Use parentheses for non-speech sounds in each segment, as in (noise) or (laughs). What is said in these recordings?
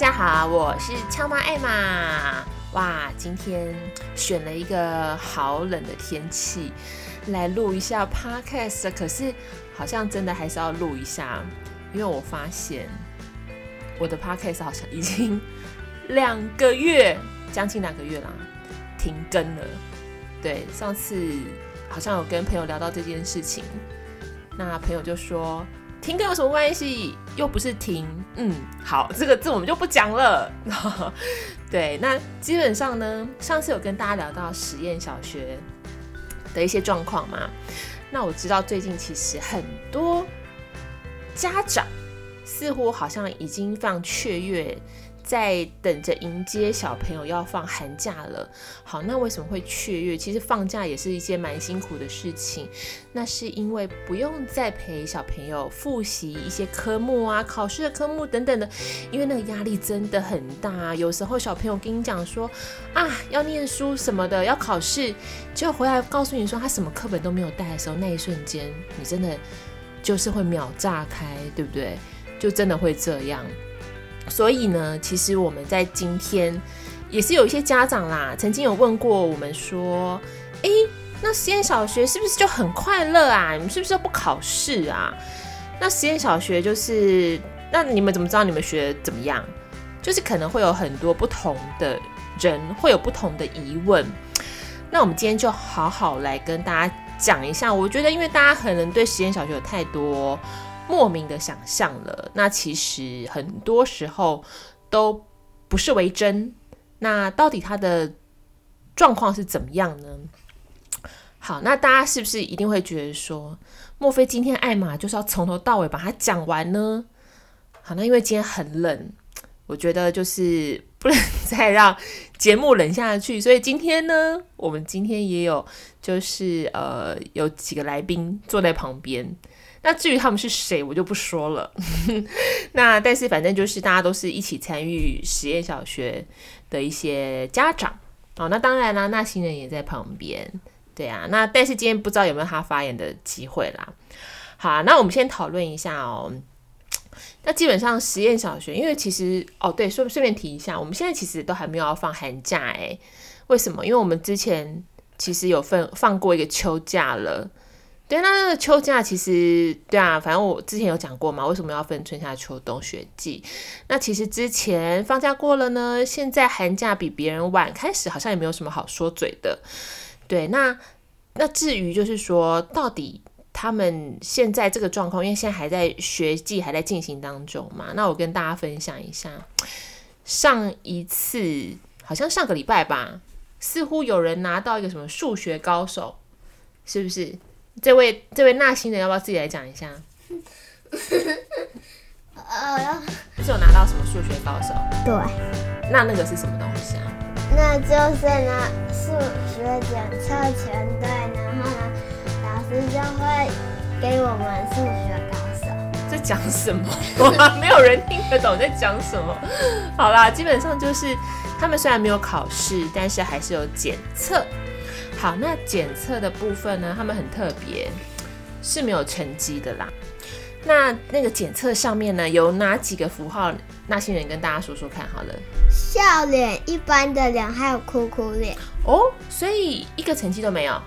大家好，我是俏妈艾玛。哇，今天选了一个好冷的天气来录一下 Podcast，可是好像真的还是要录一下，因为我发现我的 Podcast 好像已经两个月，将近两个月啦，停更了。对，上次好像有跟朋友聊到这件事情，那朋友就说。停更有什么关系？又不是停。嗯，好，这个字我们就不讲了。(laughs) 对，那基本上呢，上次有跟大家聊到实验小学的一些状况嘛。那我知道最近其实很多家长似乎好像已经非常雀跃。在等着迎接小朋友要放寒假了。好，那为什么会雀跃？其实放假也是一件蛮辛苦的事情。那是因为不用再陪小朋友复习一些科目啊、考试的科目等等的，因为那个压力真的很大。有时候小朋友跟你讲说啊，要念书什么的，要考试，结果回来告诉你说他什么课本都没有带的时候，那一瞬间你真的就是会秒炸开，对不对？就真的会这样。所以呢，其实我们在今天也是有一些家长啦，曾经有问过我们说，诶，那实验小学是不是就很快乐啊？你们是不是都不考试啊？那实验小学就是，那你们怎么知道你们学得怎么样？就是可能会有很多不同的人会有不同的疑问。那我们今天就好好来跟大家讲一下。我觉得，因为大家可能对实验小学有太多。莫名的想象了，那其实很多时候都不是为真。那到底他的状况是怎么样呢？好，那大家是不是一定会觉得说，莫非今天艾玛就是要从头到尾把它讲完呢？好，那因为今天很冷，我觉得就是不能再让节目冷下去，所以今天呢，我们今天也有就是呃有几个来宾坐在旁边。那至于他们是谁，我就不说了。(laughs) 那但是反正就是大家都是一起参与实验小学的一些家长哦。那当然啦，那新人也在旁边。对啊，那但是今天不知道有没有他发言的机会啦。好，那我们先讨论一下哦。那基本上实验小学，因为其实哦对，顺顺便提一下，我们现在其实都还没有要放寒假诶。为什么？因为我们之前其实有放放过一个秋假了。对，那那个秋假其实对啊，反正我之前有讲过嘛，为什么要分春夏秋冬学季？那其实之前放假过了呢，现在寒假比别人晚开始，好像也没有什么好说嘴的。对，那那至于就是说，到底他们现在这个状况，因为现在还在学季还在进行当中嘛，那我跟大家分享一下，上一次好像上个礼拜吧，似乎有人拿到一个什么数学高手，是不是？这位这位纳新人要不要自己来讲一下？(laughs) 呃，是有拿到什么数学高手？对。那那个是什么东西啊？那就是呢，数学检测全对，然后呢，老师就会给我们数学高手。在讲什么？没有人听得懂在讲什么。好啦，基本上就是他们虽然没有考试，但是还是有检测。好，那检测的部分呢？他们很特别，是没有成绩的啦。那那个检测上面呢，有哪几个符号？那些人跟大家说说看好了。笑脸、一般的脸，还有哭哭脸。哦，所以一个成绩都没有。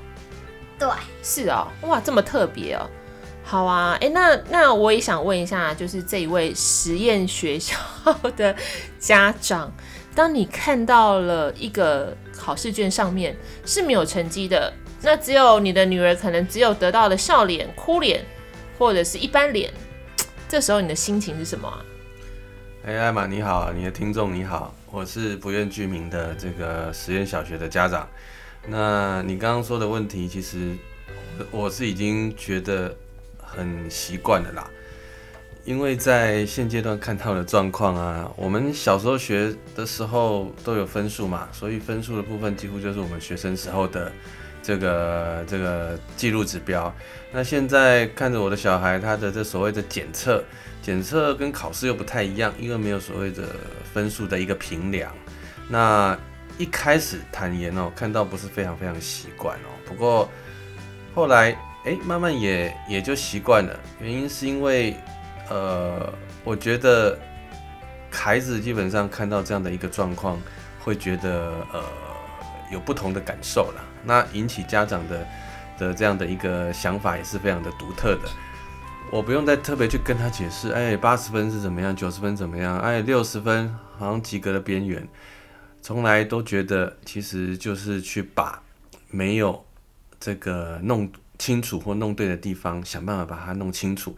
对，是哦，哇，这么特别哦。好啊，诶，那那我也想问一下，就是这一位实验学校 (laughs) 的家长。当你看到了一个考试卷上面是没有成绩的，那只有你的女儿可能只有得到的笑脸、哭脸，或者是一般脸，(tsk) 这时候你的心情是什么啊？哎，艾玛你好，你的听众你好，我是不愿具名的这个实验小学的家长。那你刚刚说的问题，其实我是已经觉得很习惯了啦。因为在现阶段看到的状况啊，我们小时候学的时候都有分数嘛，所以分数的部分几乎就是我们学生时候的这个这个记录指标。那现在看着我的小孩，他的这所谓的检测，检测跟考试又不太一样，因为没有所谓的分数的一个评量。那一开始坦言哦，看到不是非常非常习惯哦，不过后来哎，慢慢也也就习惯了，原因是因为。呃，我觉得孩子基本上看到这样的一个状况，会觉得呃有不同的感受了。那引起家长的的这样的一个想法也是非常的独特的。我不用再特别去跟他解释，哎，八十分是怎么样，九十分怎么样，哎，六十分好像及格的边缘，从来都觉得其实就是去把没有这个弄清楚或弄对的地方，想办法把它弄清楚。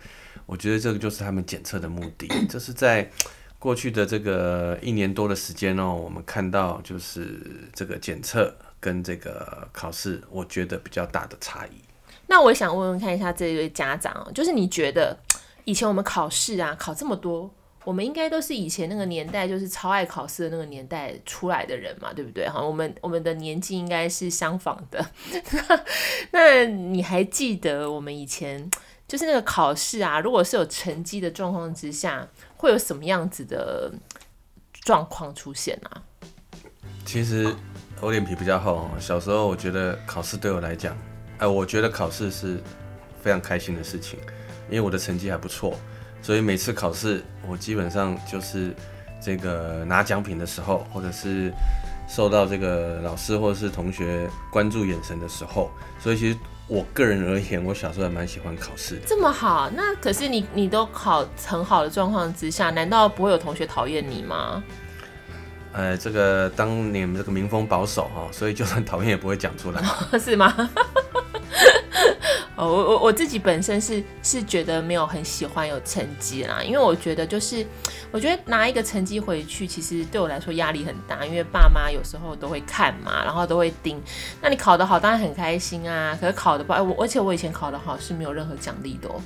我觉得这个就是他们检测的目的。这是在过去的这个一年多的时间哦，我们看到就是这个检测跟这个考试，我觉得比较大的差异。那我想问问看一下这位家长，就是你觉得以前我们考试啊，考这么多，我们应该都是以前那个年代，就是超爱考试的那个年代出来的人嘛，对不对？哈，我们我们的年纪应该是相仿的。(laughs) 那你还记得我们以前？就是那个考试啊，如果是有成绩的状况之下，会有什么样子的状况出现啊？其实我脸皮比较厚，小时候我觉得考试对我来讲，哎，我觉得考试是非常开心的事情，因为我的成绩还不错，所以每次考试我基本上就是这个拿奖品的时候，或者是受到这个老师或者是同学关注眼神的时候，所以其实。我个人而言，我小时候还蛮喜欢考试的。这么好，那可是你你都考很好的状况之下，难道不会有同学讨厌你吗？呃，这个当年这个民风保守哈，所以就算讨厌也不会讲出来，(laughs) 是吗？哦，我我我自己本身是是觉得没有很喜欢有成绩啦，因为我觉得就是，我觉得拿一个成绩回去，其实对我来说压力很大，因为爸妈有时候都会看嘛，然后都会盯。那你考得好，当然很开心啊，可是考得不好，我而且我以前考得好是没有任何奖励的哦。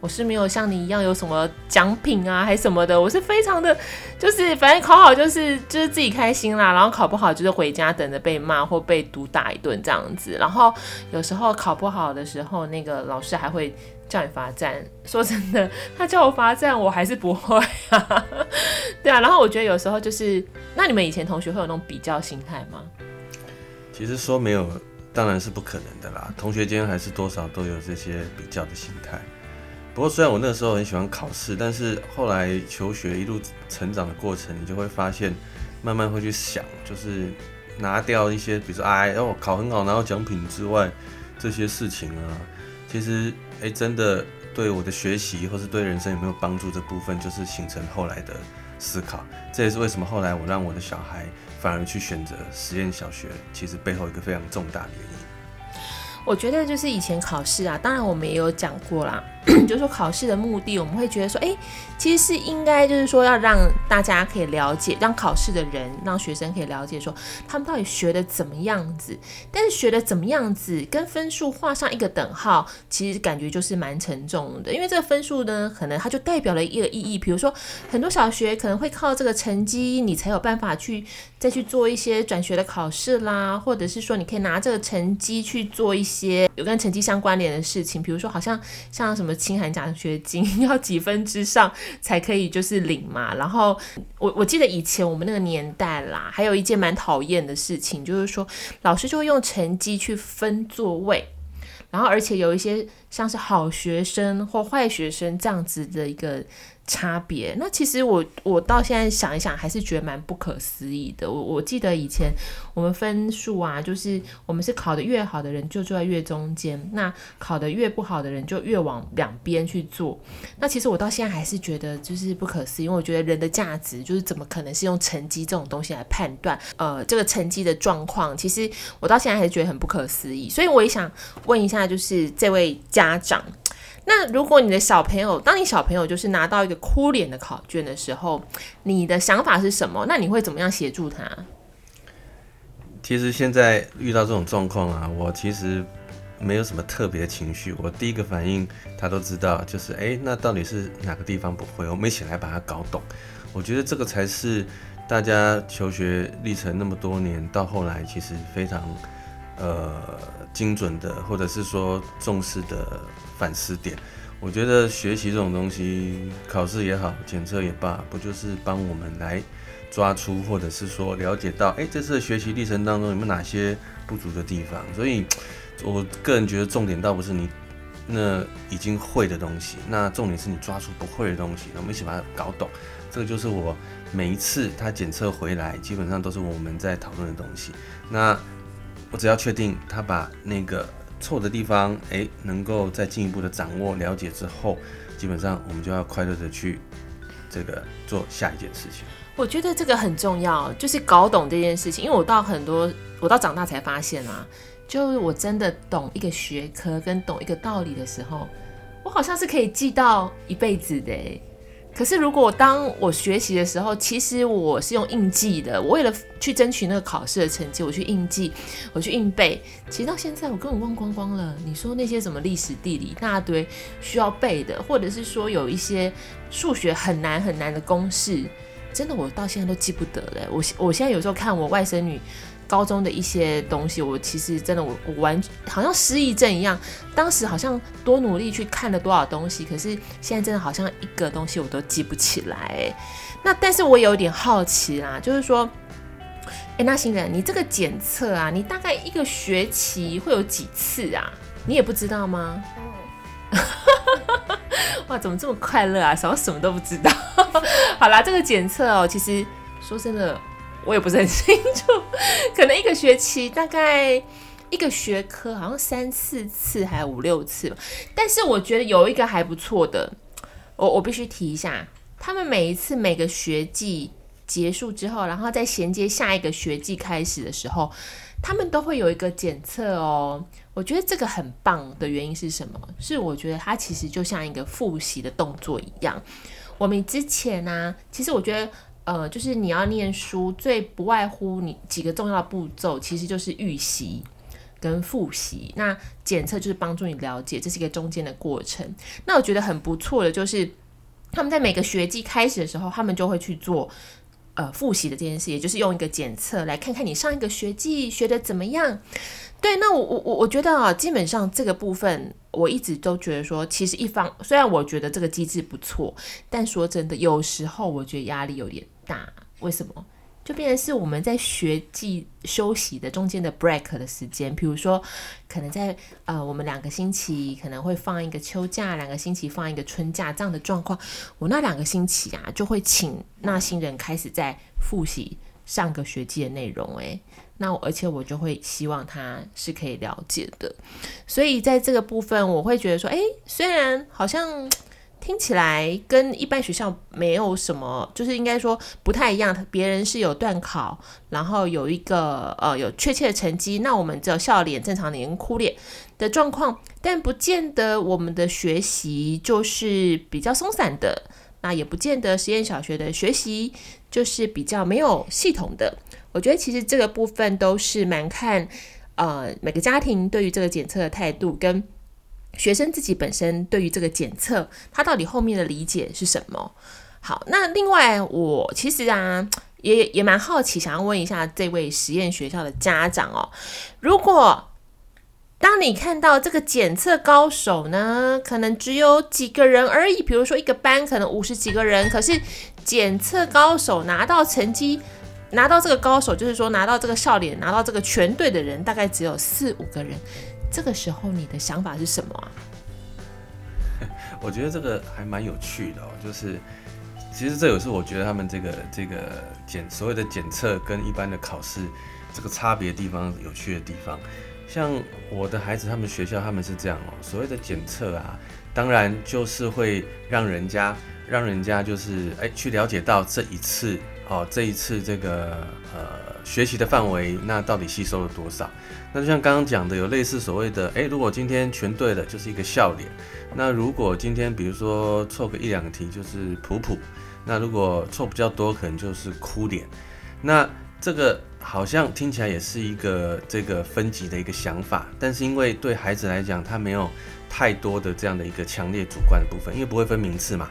我是没有像你一样有什么奖品啊，还什么的。我是非常的，就是反正考好就是就是自己开心啦，然后考不好就是回家等着被骂或被毒打一顿这样子。然后有时候考不好的时候，那个老师还会叫你罚站。说真的，他叫我罚站，我还是不会啊。对啊，然后我觉得有时候就是，那你们以前同学会有那种比较心态吗？其实说没有，当然是不可能的啦。同学间还是多少都有这些比较的心态。不过，虽然我那时候很喜欢考试，但是后来求学一路成长的过程，你就会发现，慢慢会去想，就是拿掉一些，比如说哎，我考很好拿到奖品之外，这些事情啊，其实哎、真的对我的学习或是对人生有没有帮助这部分，就是形成后来的思考。这也是为什么后来我让我的小孩反而去选择实验小学，其实背后一个非常重大的原因。我觉得就是以前考试啊，当然我们也有讲过啦，就是说考试的目的，我们会觉得说，哎，其实是应该就是说要让大家可以了解，让考试的人，让学生可以了解说他们到底学的怎么样子。但是学的怎么样子跟分数画上一个等号，其实感觉就是蛮沉重的，因为这个分数呢，可能它就代表了一个意义。比如说很多小学可能会靠这个成绩，你才有办法去再去做一些转学的考试啦，或者是说你可以拿这个成绩去做一。些有跟成绩相关联的事情，比如说好像像什么清寒奖学金 (laughs) 要几分之上才可以就是领嘛。然后我我记得以前我们那个年代啦，还有一件蛮讨厌的事情，就是说老师就会用成绩去分座位，然后而且有一些像是好学生或坏学生这样子的一个。差别，那其实我我到现在想一想，还是觉得蛮不可思议的。我我记得以前我们分数啊，就是我们是考得越好的人就坐在越中间，那考得越不好的人就越往两边去坐。那其实我到现在还是觉得就是不可思议，因为我觉得人的价值就是怎么可能是用成绩这种东西来判断？呃，这个成绩的状况，其实我到现在还是觉得很不可思议。所以我也想问一下，就是这位家长。那如果你的小朋友，当你小朋友就是拿到一个哭脸的考卷的时候，你的想法是什么？那你会怎么样协助他？其实现在遇到这种状况啊，我其实没有什么特别情绪。我第一个反应，他都知道，就是诶，那到底是哪个地方不会？我们一起来把它搞懂。我觉得这个才是大家求学历程那么多年到后来，其实非常呃精准的，或者是说重视的。反思点，我觉得学习这种东西，考试也好，检测也罢，不就是帮我们来抓出，或者是说了解到，哎，这次的学习历程当中有没有哪些不足的地方？所以，我个人觉得重点倒不是你那已经会的东西，那重点是你抓住不会的东西，我们一起把它搞懂。这个就是我每一次他检测回来，基本上都是我们在讨论的东西。那我只要确定他把那个错的地方，哎，能够再进一步的掌握了解之后，基本上我们就要快乐的去这个做下一件事情。我觉得这个很重要，就是搞懂这件事情。因为我到很多，我到长大才发现啊，就是我真的懂一个学科跟懂一个道理的时候，我好像是可以记到一辈子的。可是如果当我学习的时候，其实我是用硬记的。我为了去争取那个考试的成绩，我去硬记，我去硬背。其实到现在我根本忘光光了。你说那些什么历史、地理一大堆需要背的，或者是说有一些数学很难很难的公式。真的，我到现在都记不得了。我我现在有时候看我外甥女高中的一些东西，我其实真的我我完好像失忆症一样。当时好像多努力去看了多少东西，可是现在真的好像一个东西我都记不起来。那但是我有点好奇啦，就是说，哎，那新人，你这个检测啊，你大概一个学期会有几次啊？你也不知道吗？嗯。(laughs) 哇，怎么这么快乐啊？什么什么都不知道。(laughs) 好啦，这个检测哦，其实说真的，我也不是很清楚。(laughs) 可能一个学期大概一个学科，好像三四次还五六次吧。但是我觉得有一个还不错的，我我必须提一下，他们每一次每个学季结束之后，然后再衔接下一个学季开始的时候，他们都会有一个检测哦。我觉得这个很棒的原因是什么？是我觉得它其实就像一个复习的动作一样。我们之前呢、其实我觉得，呃，就是你要念书，最不外乎你几个重要的步骤，其实就是预习跟复习。那检测就是帮助你了解，这是一个中间的过程。那我觉得很不错的，就是他们在每个学季开始的时候，他们就会去做。呃，复习的这件事，也就是用一个检测来看看你上一个学季学的怎么样。对，那我我我我觉得啊，基本上这个部分，我一直都觉得说，其实一方虽然我觉得这个机制不错，但说真的，有时候我觉得压力有点大。为什么？就变成是我们在学季休息的中间的 break 的时间，比如说可能在呃我们两个星期可能会放一个秋假，两个星期放一个春假这样的状况，我那两个星期啊就会请那新人开始在复习上个学季的内容，诶，那而且我就会希望他是可以了解的，所以在这个部分我会觉得说，诶，虽然好像。听起来跟一般学校没有什么，就是应该说不太一样。别人是有段考，然后有一个呃有确切的成绩，那我们只有笑脸、正常脸跟哭脸的状况，但不见得我们的学习就是比较松散的，那也不见得实验小学的学习就是比较没有系统的。我觉得其实这个部分都是蛮看呃每个家庭对于这个检测的态度跟。学生自己本身对于这个检测，他到底后面的理解是什么？好，那另外我其实啊，也也蛮好奇，想要问一下这位实验学校的家长哦，如果当你看到这个检测高手呢，可能只有几个人而已，比如说一个班可能五十几个人，可是检测高手拿到成绩，拿到这个高手，就是说拿到这个笑脸，拿到这个全对的人，大概只有四五个人。这个时候你的想法是什么啊？(laughs) 我觉得这个还蛮有趣的哦，就是其实这也是我觉得他们这个这个检所谓的检测跟一般的考试这个差别地方，有趣的地方。像我的孩子他们学校他们是这样哦，所谓的检测啊，当然就是会让人家让人家就是哎去了解到这一次哦这一次这个呃学习的范围，那到底吸收了多少？那就像刚刚讲的，有类似所谓的，诶，如果今天全对了，就是一个笑脸；那如果今天比如说错个一两题，就是普普；那如果错比较多，可能就是哭脸。那这个好像听起来也是一个这个分级的一个想法，但是因为对孩子来讲，他没有太多的这样的一个强烈主观的部分，因为不会分名次嘛。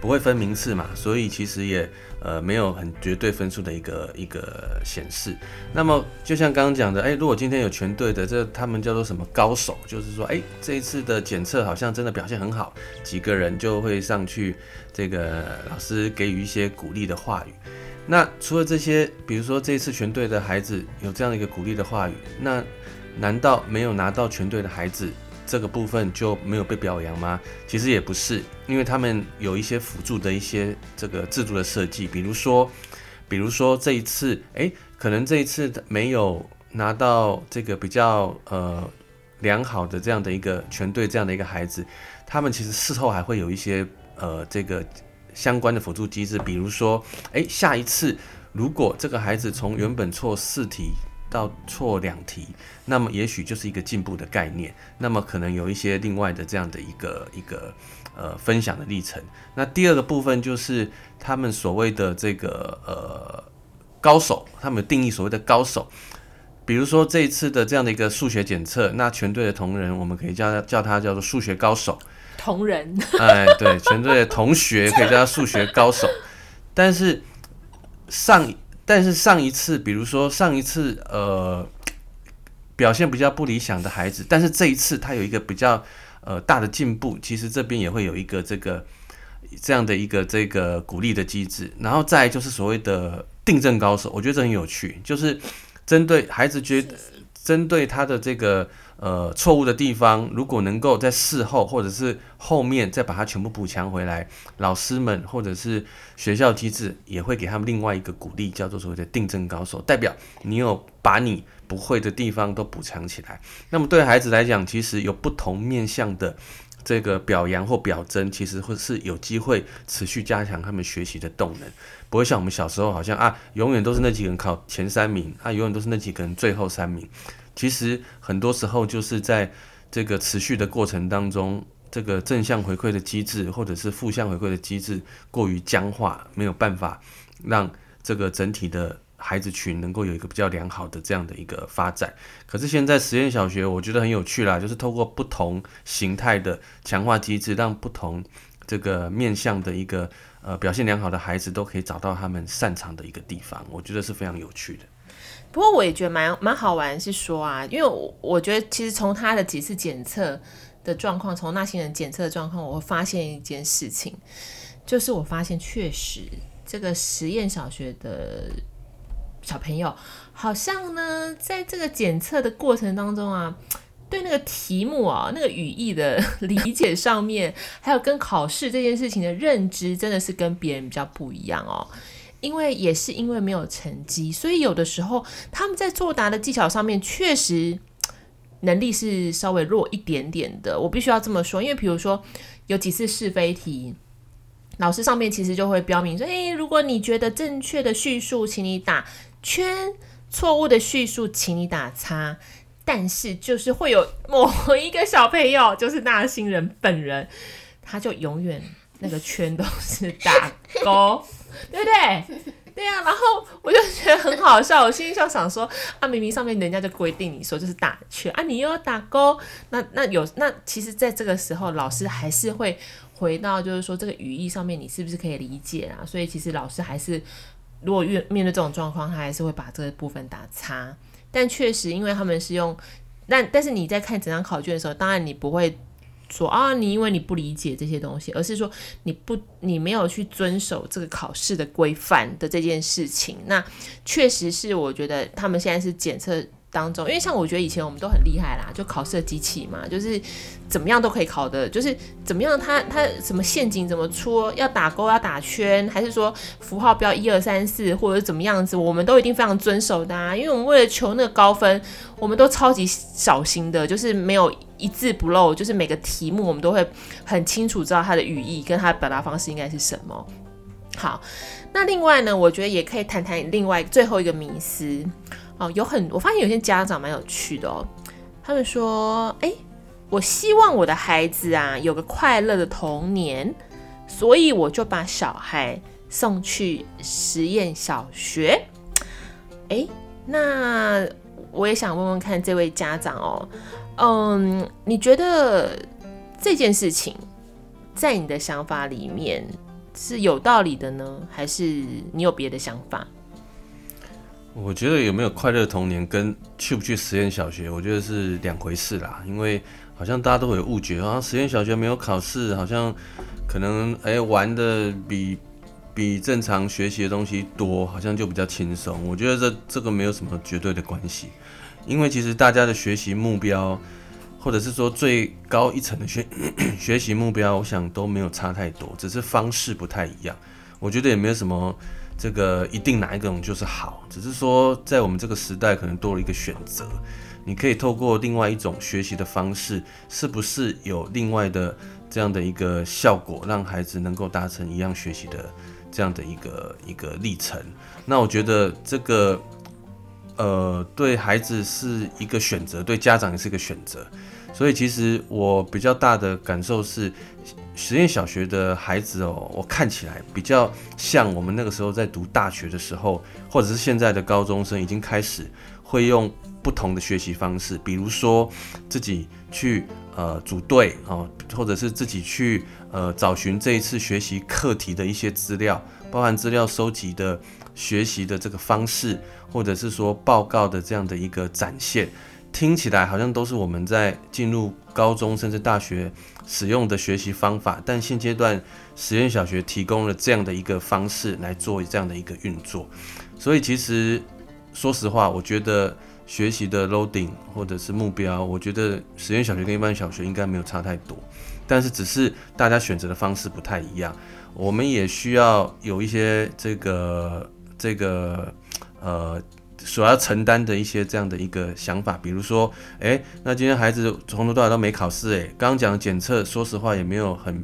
不会分名次嘛，所以其实也呃没有很绝对分数的一个一个显示。那么就像刚刚讲的，诶，如果今天有全对的，这他们叫做什么高手？就是说，诶，这一次的检测好像真的表现很好，几个人就会上去，这个老师给予一些鼓励的话语。那除了这些，比如说这一次全对的孩子有这样的一个鼓励的话语，那难道没有拿到全对的孩子这个部分就没有被表扬吗？其实也不是，因为他们有一些辅助的一些这个制度的设计，比如说，比如说这一次，诶，可能这一次没有拿到这个比较呃良好的这样的一个全对这样的一个孩子，他们其实事后还会有一些呃这个相关的辅助机制，比如说，诶，下一次如果这个孩子从原本错四题。到错两题，那么也许就是一个进步的概念。那么可能有一些另外的这样的一个一个呃分享的历程。那第二个部分就是他们所谓的这个呃高手，他们定义所谓的高手。比如说这一次的这样的一个数学检测，那全队的同仁我们可以叫叫他叫做数学高手。同仁，(laughs) 哎，对，全队的同学可以叫他数学高手。但是上。但是上一次，比如说上一次，呃，表现比较不理想的孩子，但是这一次他有一个比较呃大的进步，其实这边也会有一个这个这样的一个这个鼓励的机制，然后再就是所谓的定正高手，我觉得这很有趣，就是针对孩子觉得针对他的这个。呃，错误的地方，如果能够在事后或者是后面再把它全部补强回来，老师们或者是学校机制也会给他们另外一个鼓励，叫做所谓的订正高手，代表你有把你不会的地方都补强起来。那么对孩子来讲，其实有不同面向的这个表扬或表征，其实会是有机会持续加强他们学习的动能，不会像我们小时候好像啊，永远都是那几个人考前三名，啊，永远都是那几个人最后三名。其实很多时候就是在这个持续的过程当中，这个正向回馈的机制或者是负向回馈的机制过于僵化，没有办法让这个整体的孩子群能够有一个比较良好的这样的一个发展。可是现在实验小学我觉得很有趣啦，就是透过不同形态的强化机制，让不同这个面向的一个呃表现良好的孩子都可以找到他们擅长的一个地方，我觉得是非常有趣的。不过我也觉得蛮蛮好玩，是说啊，因为我我觉得其实从他的几次检测的状况，从那些人检测的状况，我会发现一件事情，就是我发现确实这个实验小学的小朋友，好像呢，在这个检测的过程当中啊，对那个题目啊，那个语义的理解上面，还有跟考试这件事情的认知，真的是跟别人比较不一样哦。因为也是因为没有成绩，所以有的时候他们在作答的技巧上面确实能力是稍微弱一点点的。我必须要这么说，因为比如说有几次是非题，老师上面其实就会标明说：“诶，如果你觉得正确的叙述，请你打圈；错误的叙述，请你打叉。”但是就是会有某一个小朋友，就是那星人本人，他就永远那个圈都是打勾。(laughs) 对不对？对啊，然后我就觉得很好笑，我心里就想说啊，明明上面人家就规定你说就是打圈啊，你又要打勾，那那有那其实在这个时候，老师还是会回到就是说这个语义上面，你是不是可以理解啊？所以其实老师还是如果越面对这种状况，他还是会把这个部分打叉。但确实，因为他们是用，但但是你在看整张考卷的时候，当然你不会。说啊，你因为你不理解这些东西，而是说你不，你没有去遵守这个考试的规范的这件事情，那确实是我觉得他们现在是检测。当中，因为像我觉得以前我们都很厉害啦，就考试的机器嘛，就是怎么样都可以考的，就是怎么样它它什么陷阱怎么出，要打勾要打圈，还是说符号标一二三四或者怎么样子，我们都一定非常遵守的啊，因为我们为了求那个高分，我们都超级小心的，就是没有一字不漏，就是每个题目我们都会很清楚知道它的语义跟它的表达方式应该是什么。好，那另外呢，我觉得也可以谈谈另外最后一个迷思。哦，有很，我发现有些家长蛮有趣的哦。他们说：“诶，我希望我的孩子啊有个快乐的童年，所以我就把小孩送去实验小学。”诶，那我也想问问看这位家长哦，嗯，你觉得这件事情在你的想法里面是有道理的呢，还是你有别的想法？我觉得有没有快乐童年跟去不去实验小学，我觉得是两回事啦。因为好像大家都会有误解，好像实验小学没有考试，好像可能哎、玩的比比正常学习的东西多，好像就比较轻松。我觉得这这个没有什么绝对的关系，因为其实大家的学习目标或者是说最高一层的学 (coughs) 学习目标，我想都没有差太多，只是方式不太一样。我觉得也没有什么这个一定哪一种就是好，只是说在我们这个时代可能多了一个选择，你可以透过另外一种学习的方式，是不是有另外的这样的一个效果，让孩子能够达成一样学习的这样的一个一个历程？那我觉得这个呃对孩子是一个选择，对家长也是一个选择。所以其实我比较大的感受是，实验小学的孩子哦，我看起来比较像我们那个时候在读大学的时候，或者是现在的高中生，已经开始会用不同的学习方式，比如说自己去呃组队啊，或者是自己去呃找寻这一次学习课题的一些资料，包含资料收集的学习的这个方式，或者是说报告的这样的一个展现。听起来好像都是我们在进入高中甚至大学使用的学习方法，但现阶段实验小学提供了这样的一个方式来做这样的一个运作，所以其实说实话，我觉得学习的 loading 或者是目标，我觉得实验小学跟一般小学应该没有差太多，但是只是大家选择的方式不太一样，我们也需要有一些这个这个呃。所要承担的一些这样的一个想法，比如说，诶，那今天孩子从头到尾都没考试，诶，刚刚讲检测，说实话也没有很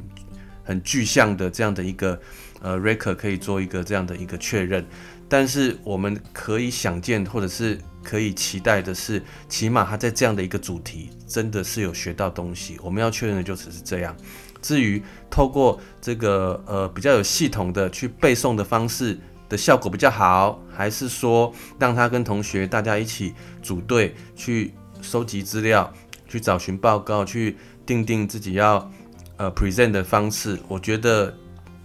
很具象的这样的一个呃 record 可以做一个这样的一个确认，但是我们可以想见或者是可以期待的是，起码他在这样的一个主题真的是有学到东西，我们要确认的就只是这样。至于透过这个呃比较有系统的去背诵的方式。的效果比较好，还是说让他跟同学大家一起组队去收集资料，去找寻报告，去定定自己要呃 present 的方式？我觉得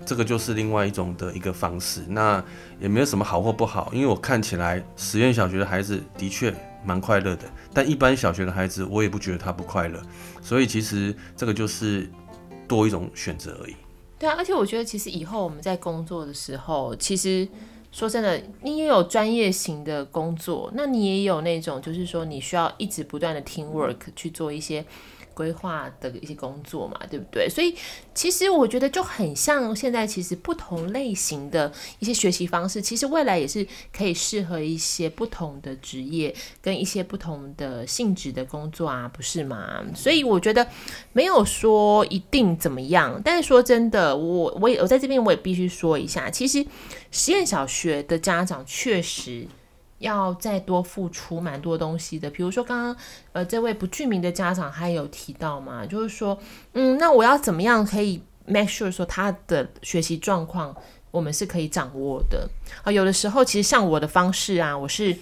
这个就是另外一种的一个方式。那也没有什么好或不好，因为我看起来实验小学的孩子的确蛮快乐的，但一般小学的孩子我也不觉得他不快乐。所以其实这个就是多一种选择而已。对啊，而且我觉得其实以后我们在工作的时候，其实说真的，你也有专业型的工作，那你也有那种就是说你需要一直不断的 teamwork 去做一些。规划的一些工作嘛，对不对？所以其实我觉得就很像现在，其实不同类型的一些学习方式，其实未来也是可以适合一些不同的职业跟一些不同的性质的工作啊，不是吗？所以我觉得没有说一定怎么样，但是说真的，我我也我在这边我也必须说一下，其实实验小学的家长确实。要再多付出蛮多东西的，比如说刚刚呃这位不具名的家长他有提到嘛，就是说嗯，那我要怎么样可以 make sure 说他的学习状况我们是可以掌握的啊？有的时候其实像我的方式啊，我是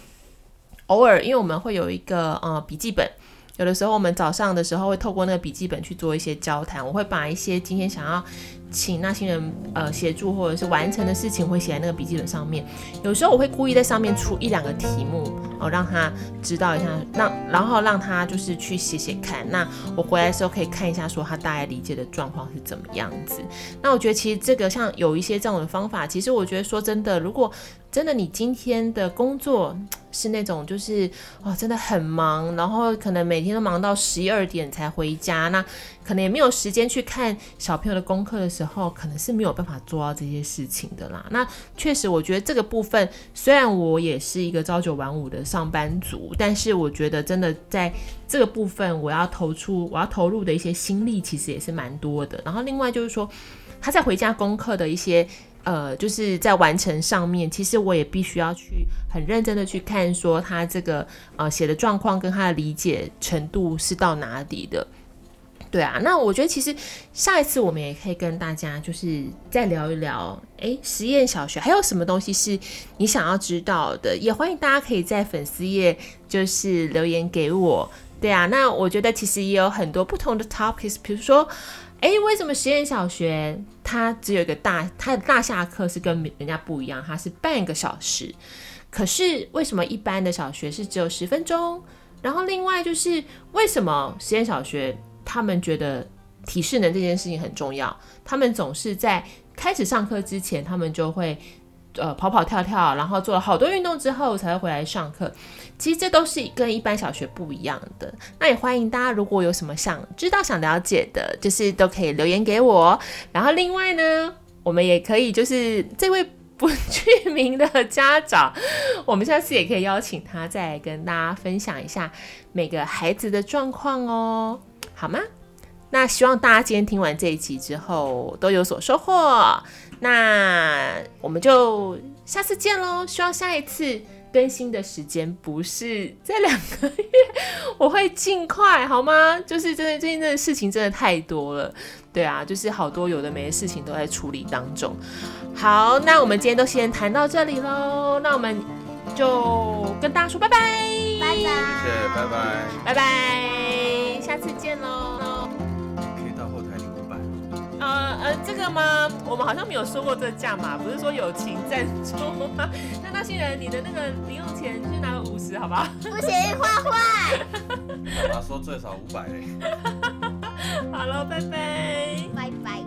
偶尔因为我们会有一个呃笔记本。有的时候，我们早上的时候会透过那个笔记本去做一些交谈。我会把一些今天想要请那些人呃协助或者是完成的事情，会写在那个笔记本上面。有时候我会故意在上面出一两个题目，哦，让他知道一下，让然后让他就是去写写看。那我回来的时候可以看一下，说他大概理解的状况是怎么样子。那我觉得其实这个像有一些这种的方法，其实我觉得说真的，如果真的你今天的工作。(tsk) 是那种就是哇，真的很忙，然后可能每天都忙到十一二点才回家，那可能也没有时间去看小朋友的功课的时候，可能是没有办法做到这些事情的啦。那确实，我觉得这个部分虽然我也是一个朝九晚五的上班族，但是我觉得真的在这个部分，我要投出我要投入的一些心力，其实也是蛮多的。然后另外就是说，他在回家功课的一些。呃，就是在完成上面，其实我也必须要去很认真的去看，说他这个呃写的状况跟他的理解程度是到哪里的。对啊，那我觉得其实下一次我们也可以跟大家就是再聊一聊，诶，实验小学还有什么东西是你想要知道的？也欢迎大家可以在粉丝页就是留言给我。对啊，那我觉得其实也有很多不同的 topics，比如说。哎，为什么实验小学它只有一个大，它的大下课是跟人家不一样，它是半个小时。可是为什么一般的小学是只有十分钟？然后另外就是为什么实验小学他们觉得体适能这件事情很重要？他们总是在开始上课之前，他们就会呃跑跑跳跳，然后做了好多运动之后才会回来上课。其实这都是跟一般小学不一样的。那也欢迎大家，如果有什么想知道、想了解的，就是都可以留言给我。然后另外呢，我们也可以就是这位不具名的家长，我们下次也可以邀请他再跟大家分享一下每个孩子的状况哦，好吗？那希望大家今天听完这一集之后都有所收获。那我们就下次见喽！希望下一次更新的时间不是这两个月，我会尽快，好吗？(laughs) 就是真的最近这个事情真的太多了，对啊，就是好多有的没的事情都在处理当中。好，那我们今天都先谈到这里喽，那我们就跟大家说拜拜，拜拜，谢谢，拜拜，拜拜，下次见喽。呃呃，这个吗？我们好像没有说过这个价码，不是说友情赞助吗？(laughs) 那那些人，你的那个零用钱去拿个五十，好不好？不行，坏坏。他说最少五百嘞。(laughs) 好了，拜拜。拜拜。